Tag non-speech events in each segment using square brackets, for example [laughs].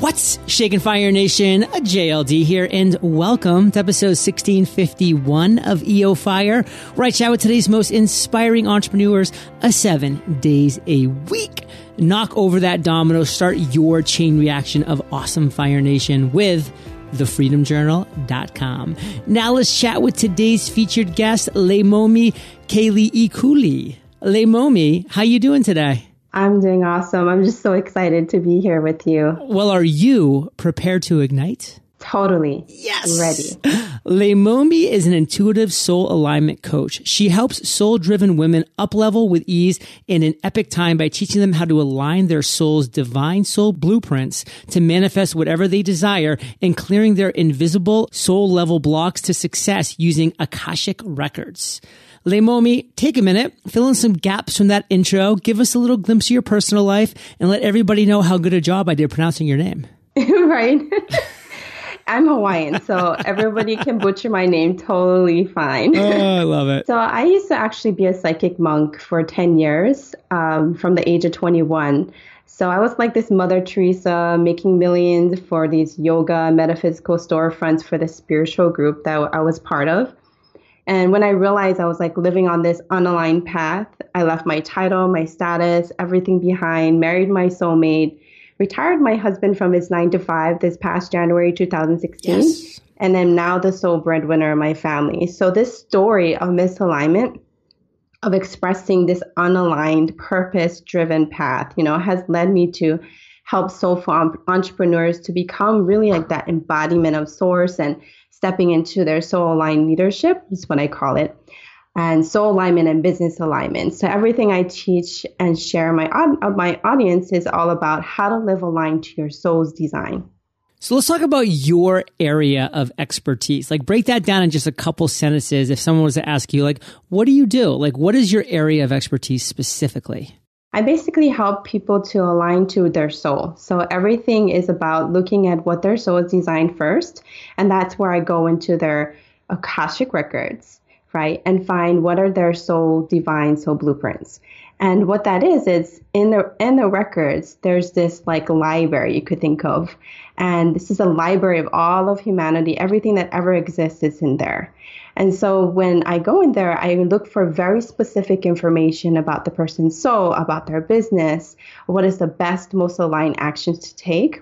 What's shaking Fire Nation? A JLD here, and welcome to episode 1651 of EO Fire, I chat with today's most inspiring entrepreneurs a seven days a week. Knock over that domino, start your chain reaction of awesome Fire Nation with thefreedomjournal.com. Now let's chat with today's featured guest, Leimomi Kaylee Ikuli. Leimomi, how you doing today? I'm doing awesome. I'm just so excited to be here with you. Well, are you prepared to ignite? Totally. Yes. Ready. [gasps] Leimomi is an intuitive soul alignment coach. She helps soul driven women up level with ease in an epic time by teaching them how to align their soul's divine soul blueprints to manifest whatever they desire and clearing their invisible soul level blocks to success using Akashic records. Leimomi, take a minute, fill in some gaps from that intro, give us a little glimpse of your personal life, and let everybody know how good a job I did pronouncing your name. [laughs] right. [laughs] I'm Hawaiian, so everybody can butcher my name totally fine. Oh, I love it. [laughs] So I used to actually be a psychic monk for 10 years um, from the age of 21. So I was like this Mother Teresa making millions for these yoga metaphysical storefronts for the spiritual group that I was part of. And when I realized I was like living on this unaligned path, I left my title, my status, everything behind, married my soulmate, retired my husband from his nine to five this past January 2016. Yes. And I'm now the sole breadwinner of my family. So this story of misalignment, of expressing this unaligned, purpose driven path, you know, has led me to help soulful entrepreneurs to become really like that embodiment of source and stepping into their soul aligned leadership is what I call it and soul alignment and business alignment. So everything I teach and share my uh, my audience is all about how to live aligned to your soul's design. So let's talk about your area of expertise. Like break that down in just a couple sentences. If someone was to ask you, like, what do you do? Like, what is your area of expertise specifically? I basically help people to align to their soul. So everything is about looking at what their soul is designed first. And that's where I go into their Akashic records right? And find what are their soul divine soul blueprints. And what that is, is in the in the records, there's this like library you could think of. And this is a library of all of humanity, everything that ever exists is in there. And so when I go in there, I look for very specific information about the person's soul, about their business, what is the best, most aligned actions to take.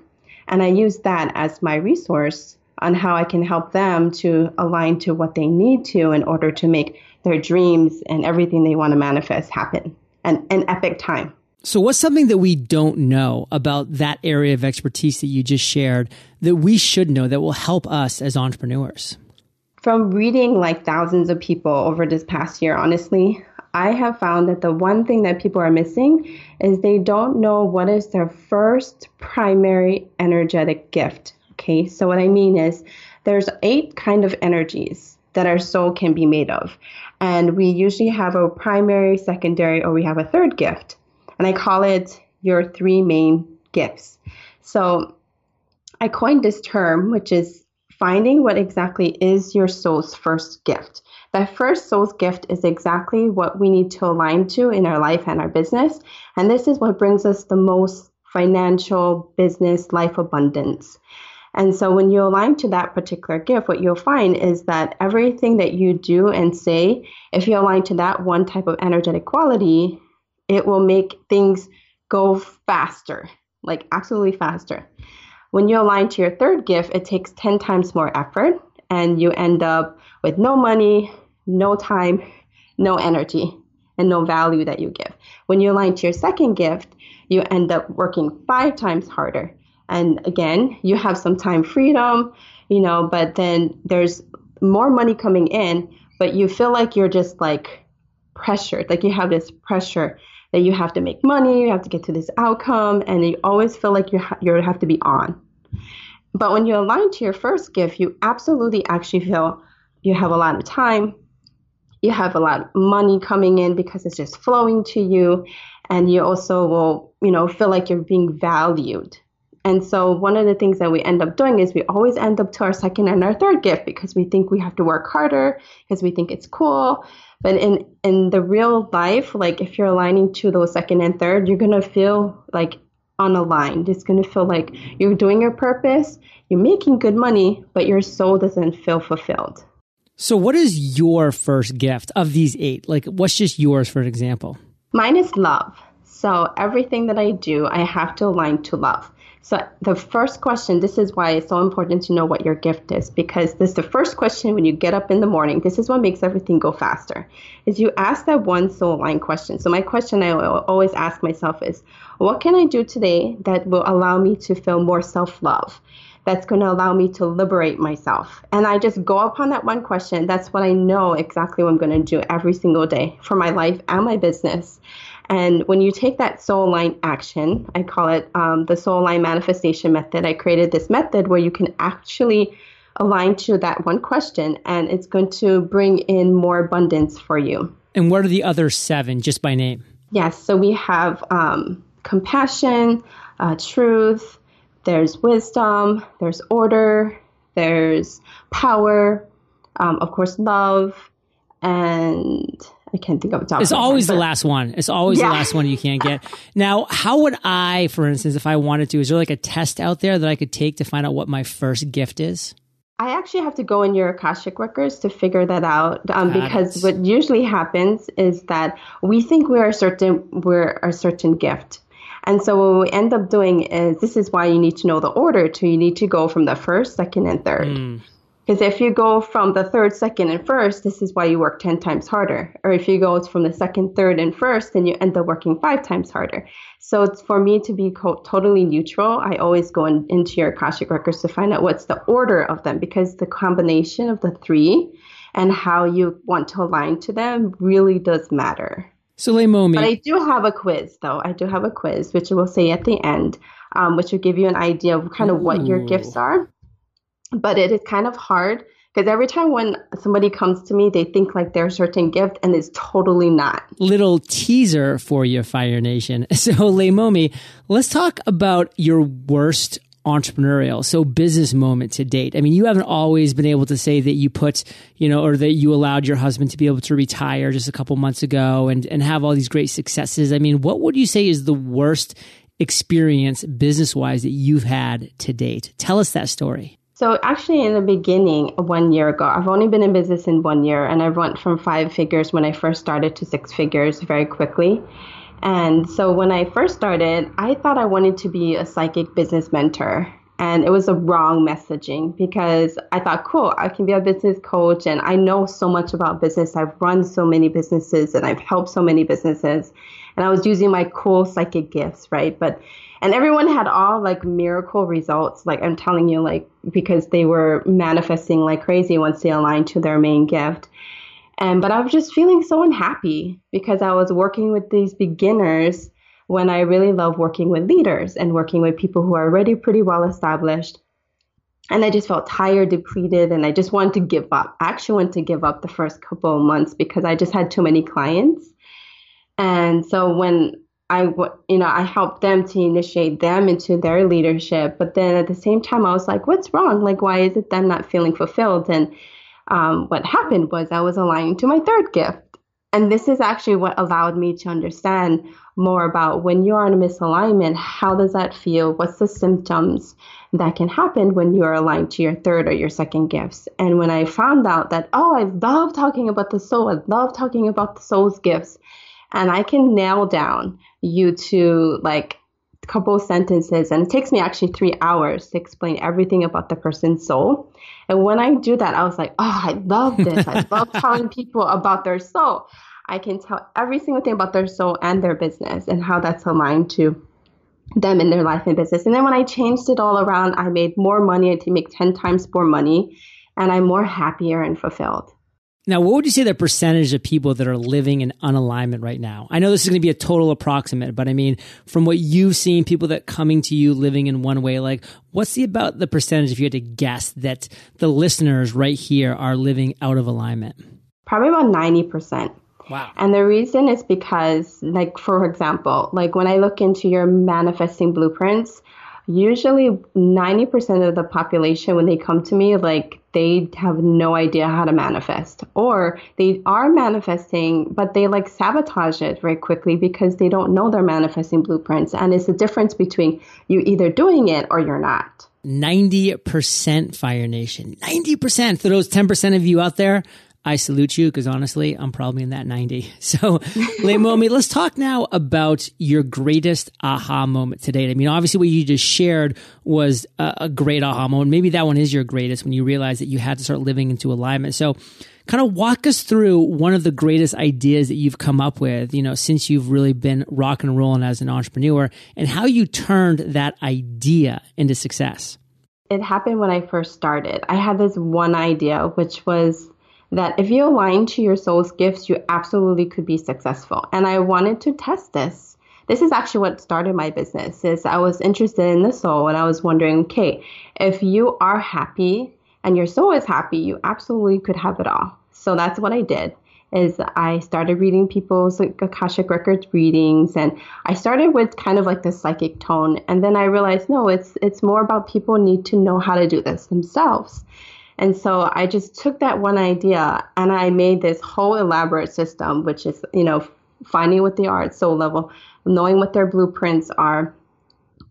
And I use that as my resource on how I can help them to align to what they need to in order to make their dreams and everything they want to manifest happen and an epic time. So, what's something that we don't know about that area of expertise that you just shared that we should know that will help us as entrepreneurs? From reading like thousands of people over this past year, honestly, I have found that the one thing that people are missing is they don't know what is their first primary energetic gift. Okay, so what I mean is there's eight kind of energies that our soul can be made of. And we usually have a primary, secondary, or we have a third gift. And I call it your three main gifts. So I coined this term, which is finding what exactly is your soul's first gift. That first soul's gift is exactly what we need to align to in our life and our business. And this is what brings us the most financial, business, life abundance. And so when you align to that particular gift, what you'll find is that everything that you do and say, if you align to that one type of energetic quality, it will make things go faster, like absolutely faster. When you align to your third gift, it takes 10 times more effort and you end up with no money, no time, no energy, and no value that you give. When you align to your second gift, you end up working five times harder and again, you have some time freedom, you know, but then there's more money coming in, but you feel like you're just like pressured, like you have this pressure that you have to make money, you have to get to this outcome, and you always feel like you ha- you have to be on. But when you align to your first gift, you absolutely actually feel you have a lot of time, you have a lot of money coming in because it's just flowing to you, and you also will, you know, feel like you're being valued and so one of the things that we end up doing is we always end up to our second and our third gift because we think we have to work harder because we think it's cool. But in in the real life, like if you're aligning to those second and third, you're gonna feel like unaligned. It's going to feel like you're doing your purpose, you're making good money, but your soul doesn't feel fulfilled. So, what is your first gift of these eight? Like, what's just yours, for an example? Mine is love. So, everything that I do, I have to align to love. So, the first question this is why it's so important to know what your gift is because this is the first question when you get up in the morning. This is what makes everything go faster. Is you ask that one soul line question. So, my question I always ask myself is, what can I do today that will allow me to feel more self love? That's going to allow me to liberate myself. And I just go upon that one question. That's what I know exactly what I'm going to do every single day for my life and my business. And when you take that soul line action, I call it um, the soul line manifestation method. I created this method where you can actually align to that one question and it's going to bring in more abundance for you. And what are the other seven just by name? Yes. So we have um, compassion, uh, truth, there's wisdom, there's order, there's power, um, of course, love, and I can't think of it. It's always the last one. It's always yeah. the last one you can't get. Now, how would I, for instance, if I wanted to, is there like a test out there that I could take to find out what my first gift is? I actually have to go in your Akashic records to figure that out um, because what usually happens is that we think we're a certain we're a certain gift. And so what we end up doing is this is why you need to know the order to you need to go from the first, second, and third. Mm. Because if you go from the third, second, and first, this is why you work 10 times harder. Or if you go from the second, third, and first, then you end up working five times harder. So it's for me to be co- totally neutral. I always go in, into your Akashic records to find out what's the order of them because the combination of the three and how you want to align to them really does matter. So Leimomi. But I do have a quiz though. I do have a quiz, which I will say at the end, um, which will give you an idea of kind of Ooh. what your gifts are but it is kind of hard because every time when somebody comes to me, they think like they're a certain gift and it's totally not. Little teaser for you, Fire Nation. [laughs] So, Leimomi, let's talk about your worst entrepreneurial, so business moment to date. I mean, you haven't always been able to say that you put, you know, or that you allowed your husband to be able to retire just a couple months ago and, and have all these great successes. I mean, what would you say is the worst experience business wise that you've had to date? Tell us that story. So actually, in the beginning, one year ago, I've only been in business in one year, and I went from five figures when I first started to six figures very quickly. And so when I first started, I thought I wanted to be a psychic business mentor. And it was a wrong messaging because I thought, cool, I can be a business coach and I know so much about business. I've run so many businesses and I've helped so many businesses. And I was using my cool psychic gifts, right? But and everyone had all like miracle results like i'm telling you like because they were manifesting like crazy once they aligned to their main gift. And but i was just feeling so unhappy because i was working with these beginners when i really love working with leaders and working with people who are already pretty well established. And i just felt tired depleted and i just wanted to give up. I actually wanted to give up the first couple of months because i just had too many clients. And so when I, you know, I helped them to initiate them into their leadership. But then at the same time, I was like, what's wrong? Like, why is it them not feeling fulfilled? And um, what happened was I was aligning to my third gift. And this is actually what allowed me to understand more about when you're in a misalignment, how does that feel? What's the symptoms that can happen when you're aligned to your third or your second gifts? And when I found out that, oh, I love talking about the soul, I love talking about the soul's gifts, and I can nail down you to like a couple sentences and it takes me actually three hours to explain everything about the person's soul. And when i do that i was like oh i love this. I [laughs] love telling people about their soul. I can tell every single thing about their soul and their business and how that's aligned to them in their life and business. And then when i changed it all around i made more money. I to make 10 times more money and i'm more happier and fulfilled now, what would you say the percentage of people that are living in unalignment right now? I know this is going to be a total approximate, but I mean, from what you've seen, people that coming to you living in one way, like what's the about the percentage if you had to guess that the listeners right here are living out of alignment? Probably about 90%. Wow. And the reason is because, like, for example, like when I look into your manifesting blueprints, usually 90% of the population when they come to me like they have no idea how to manifest. Or they are manifesting but they like sabotage it very quickly because they don't know their manifesting blueprints. And it's the difference between you either doing it or you're not. 90% fire nation. 90% for those 10% of you out there I salute you because honestly, I'm probably in that 90. [laughs] So, Leimomi, let's talk now about your greatest aha moment today. I mean, obviously, what you just shared was a, a great aha moment. Maybe that one is your greatest when you realize that you had to start living into alignment. So, kind of walk us through one of the greatest ideas that you've come up with, you know, since you've really been rock and rolling as an entrepreneur and how you turned that idea into success. It happened when I first started. I had this one idea, which was that if you align to your soul's gifts, you absolutely could be successful. And I wanted to test this. This is actually what started my business. Is I was interested in the soul and I was wondering, okay, if you are happy and your soul is happy, you absolutely could have it all. So that's what I did. Is I started reading people's like Akashic Records readings, and I started with kind of like the psychic tone, and then I realized no, it's it's more about people need to know how to do this themselves. And so I just took that one idea and I made this whole elaborate system, which is, you know, finding what they are at soul level, knowing what their blueprints are,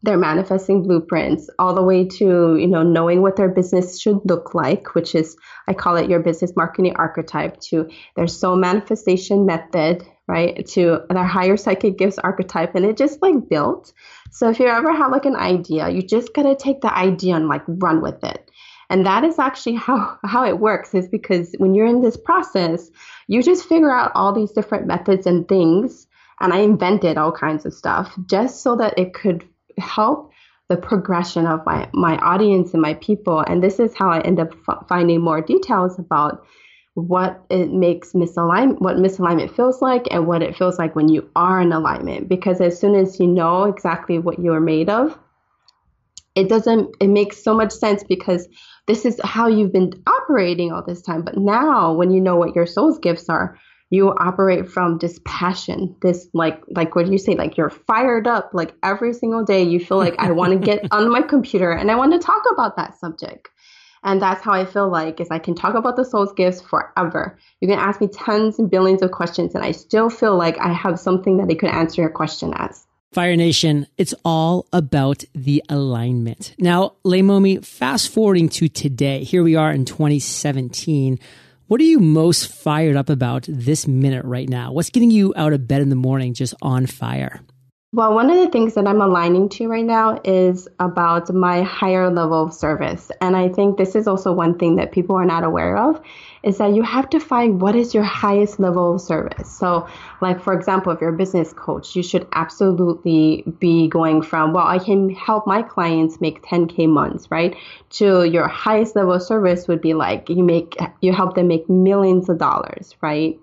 their manifesting blueprints, all the way to, you know, knowing what their business should look like, which is, I call it your business marketing archetype, to their soul manifestation method, right, to their higher psychic gifts archetype. And it just like built. So if you ever have like an idea, you just got to take the idea and like run with it and that is actually how, [laughs] how it works is because when you're in this process, you just figure out all these different methods and things. And I invented all kinds of stuff just so that it could help the progression of my, my audience and my people. And this is how I end up f- finding more details about what it makes misalignment, what misalignment feels like, and what it feels like when you are in alignment. Because as soon as you know exactly what you are made of, it doesn't, it makes so much sense because this is how you've been operating all this time. But now, when you know what your soul's gifts are, you operate from this passion, this like like what do you say? Like you're fired up like every single day. You feel like I want to get [laughs] on my computer and I want to talk about that subject. And that's how I feel like is I can talk about the soul's gifts forever. You can ask me tons and billions of questions and I still feel like I have something that I could answer your question as. Fire Nation, it's all about the alignment. Now, Leimomi, fast forwarding to today, here we are in 2017. What are you most fired up about this minute right now? What's getting you out of bed in the morning just on fire? Well, one of the things that I'm aligning to right now is about my higher level of service. And I think this is also one thing that people are not aware of is that you have to find what is your highest level of service. So, like for example, if you're a business coach, you should absolutely be going from, well, I can help my clients make 10k months, right? To your highest level of service would be like you make you help them make millions of dollars, right?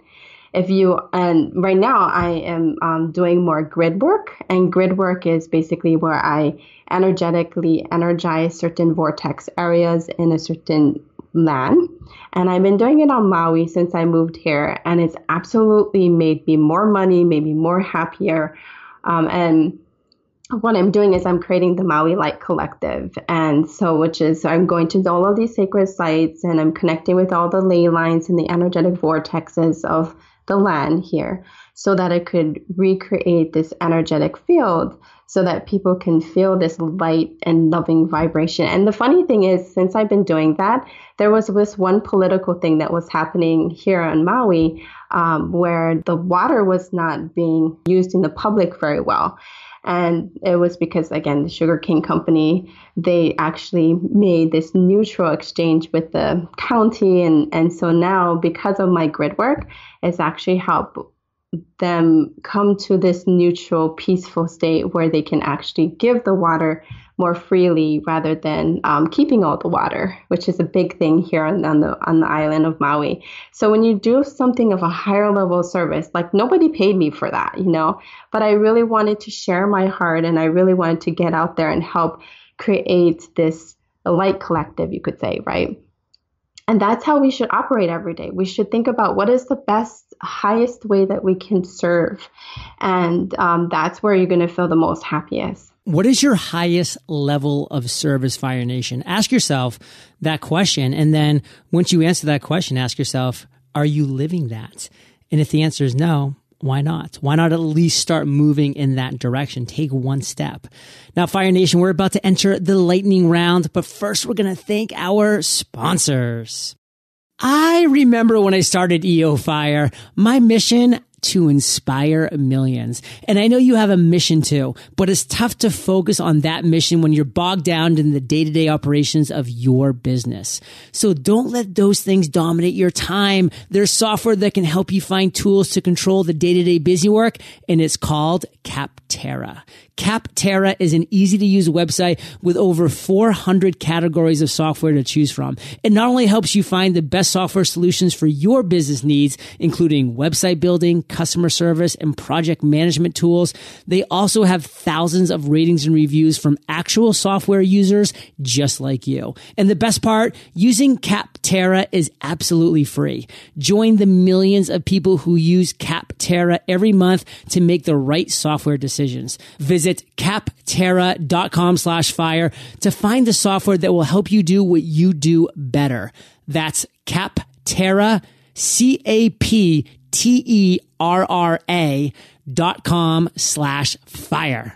If you and right now I am um, doing more grid work, and grid work is basically where I energetically energize certain vortex areas in a certain land. And I've been doing it on Maui since I moved here, and it's absolutely made me more money, made me more happier. Um, and what I'm doing is I'm creating the Maui Light Collective. And so, which is I'm going to all of these sacred sites and I'm connecting with all the ley lines and the energetic vortexes of the land here so that it could recreate this energetic field so that people can feel this light and loving vibration. And the funny thing is, since I've been doing that, there was this one political thing that was happening here on Maui um, where the water was not being used in the public very well. And it was because, again, the Sugar Cane Company, they actually made this neutral exchange with the county. And, and so now, because of my grid work, it's actually helped them come to this neutral, peaceful state where they can actually give the water more freely rather than um, keeping all the water, which is a big thing here on, on, the on the island of Maui. So when you do something of a higher level service, like nobody paid me for that, you know, but I really wanted to share my heart and I really wanted to get out there and help create this light collective, you could say, right? And that's how we should operate every day. We should think about what is the best, highest way that we can serve. And um, that's where you're going to feel the most happiest. What is your highest level of service, Fire Nation? Ask yourself that question. And then once you answer that question, ask yourself, are you living that? And if the answer is no, why not? Why not at least start moving in that direction? Take one step. Now, Fire Nation, we're about to enter the lightning round, but first we're going to thank our sponsors. I remember when I started EO Fire, my mission to inspire millions. And I know you have a mission too, but it's tough to focus on that mission when you're bogged down in the day to day operations of your business. So don't let those things dominate your time. There's software that can help you find tools to control the day to day busy work, and it's called Capterra. Capterra is an easy to use website with over 400 categories of software to choose from. It not only helps you find the best software solutions for your business needs, including website building, customer service, and project management tools, they also have thousands of ratings and reviews from actual software users just like you. And the best part, using Capterra is absolutely free. Join the millions of people who use Capterra every month to make the right software decisions. Visit Visit capterra.com slash fire to find the software that will help you do what you do better. That's capterra, C-A-P-T-E-R-R-A dot com slash fire.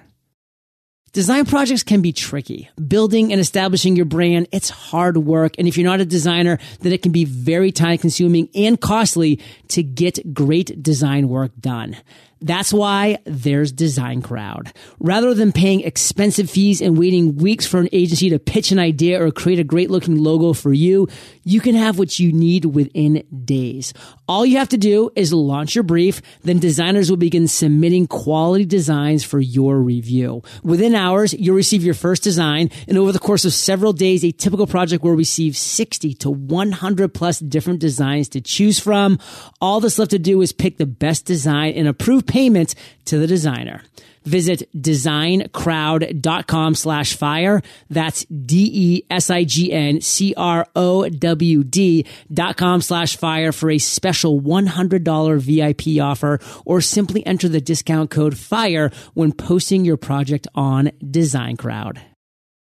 Design projects can be tricky. Building and establishing your brand, it's hard work. And if you're not a designer, then it can be very time consuming and costly to get great design work done. That's why there's DesignCrowd. Rather than paying expensive fees and waiting weeks for an agency to pitch an idea or create a great looking logo for you, you can have what you need within days. All you have to do is launch your brief, then designers will begin submitting quality designs for your review. Within hours, you'll receive your first design, and over the course of several days, a typical project will receive 60 to 100 plus different designs to choose from. All that's left to do is pick the best design and approve payment to the designer. Visit designcrowd.com slash fire. That's D-E-S-I-G-N-C-R-O-W-D dot com slash fire for a special $100 VIP offer or simply enter the discount code FIRE when posting your project on DesignCrowd.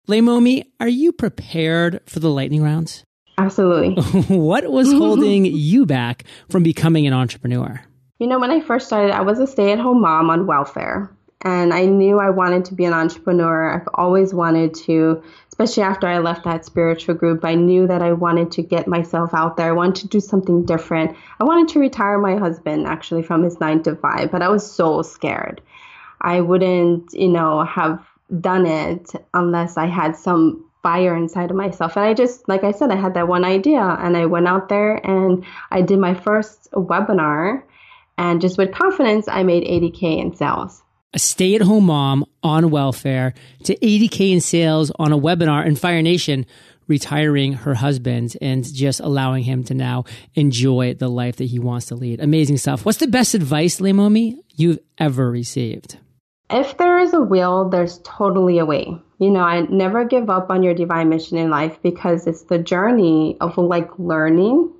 Leimomi, are you prepared for the lightning rounds? Absolutely. [laughs] what was holding you back from becoming an entrepreneur? You know, when I first started, I was a stay at home mom on welfare. And I knew I wanted to be an entrepreneur. I've always wanted to, especially after I left that spiritual group. I knew that I wanted to get myself out there. I wanted to do something different. I wanted to retire my husband actually from his nine to five, but I was so scared. I wouldn't, you know, have done it unless I had some fire inside of myself. And I just, like I said, I had that one idea and I went out there and I did my first webinar and just with confidence, I made 80K in sales. A stay at home mom on welfare to 80K in sales on a webinar in Fire Nation, retiring her husband and just allowing him to now enjoy the life that he wants to lead. Amazing stuff. What's the best advice, Leimomi, you've ever received? If there is a will, there's totally a way. You know, I never give up on your divine mission in life because it's the journey of like learning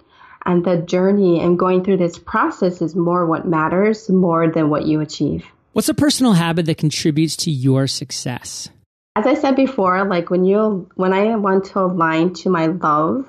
and the journey and going through this process is more what matters more than what you achieve. What's a personal habit that contributes to your success? As I said before, like when you when I want to align to my love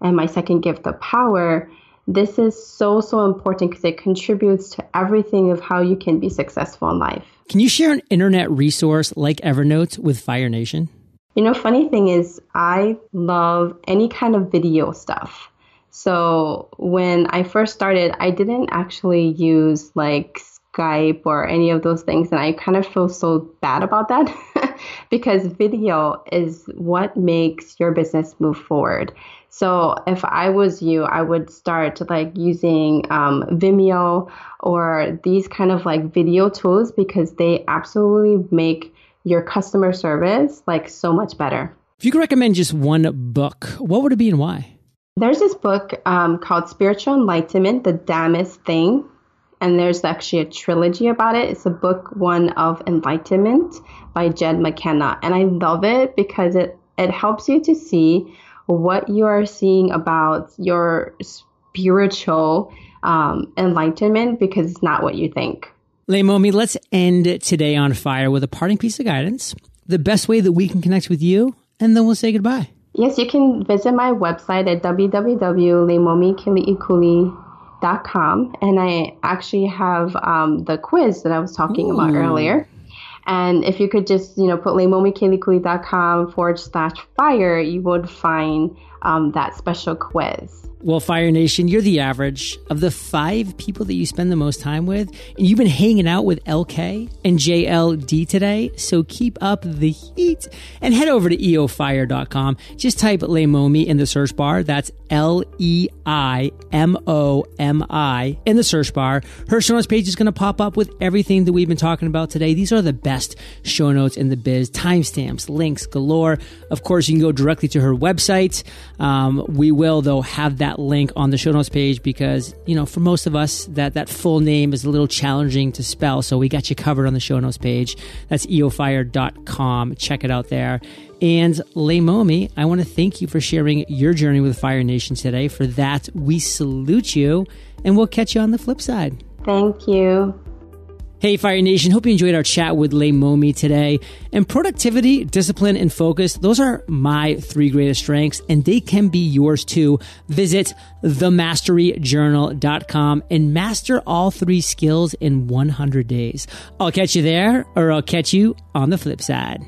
and my second gift of power, this is so so important because it contributes to everything of how you can be successful in life. Can you share an internet resource like Evernote with Fire Nation? You know, funny thing is I love any kind of video stuff. So when I first started, I didn't actually use like Skype or any of those things. And I kind of feel so bad about that [laughs] because video is what makes your business move forward. So if I was you, I would start like using um, Vimeo or these kind of like video tools because they absolutely make your customer service like so much better. If you could recommend just one book, what would it be and why? There's this book um, called Spiritual Enlightenment, The Damnedest Thing. And there's actually a trilogy about it. It's a book one of enlightenment by Jed McKenna. And I love it because it, it helps you to see what you are seeing about your spiritual um, enlightenment because it's not what you think. Leimomi, let's end today on fire with a parting piece of guidance. the best way that we can connect with you, and then we'll say goodbye. Yes, you can visit my website at www.leimomikeliikuli.com. And I actually have um, the quiz that I was talking Ooh. about earlier. And if you could just, you know, put leimomikeliikuli.com forward slash fire, you would find um, that special quiz. Well, Fire Nation, you're the average of the five people that you spend the most time with. And you've been hanging out with LK and JLD today. So keep up the heat and head over to eofire.com. Just type Leimomi in the search bar. That's L E I M O M I in the search bar. Her show notes page is going to pop up with everything that we've been talking about today. These are the best show notes in the biz, timestamps, links galore. Of course, you can go directly to her website. Um, we will, though, have that link on the show notes page because, you know, for most of us, that, that full name is a little challenging to spell. So we got you covered on the show notes page. That's eofire.com. Check it out there. And Leimomi, I want to thank you for sharing your journey with Fire Nation today. For that, we salute you, and we'll catch you on the flip side. Thank you. Hey, Fire Nation. Hope you enjoyed our chat with Leimomi today. And productivity, discipline, and focus, those are my three greatest strengths, and they can be yours too. Visit themasteryjournal.com and master all three skills in 100 days. I'll catch you there, or I'll catch you on the flip side.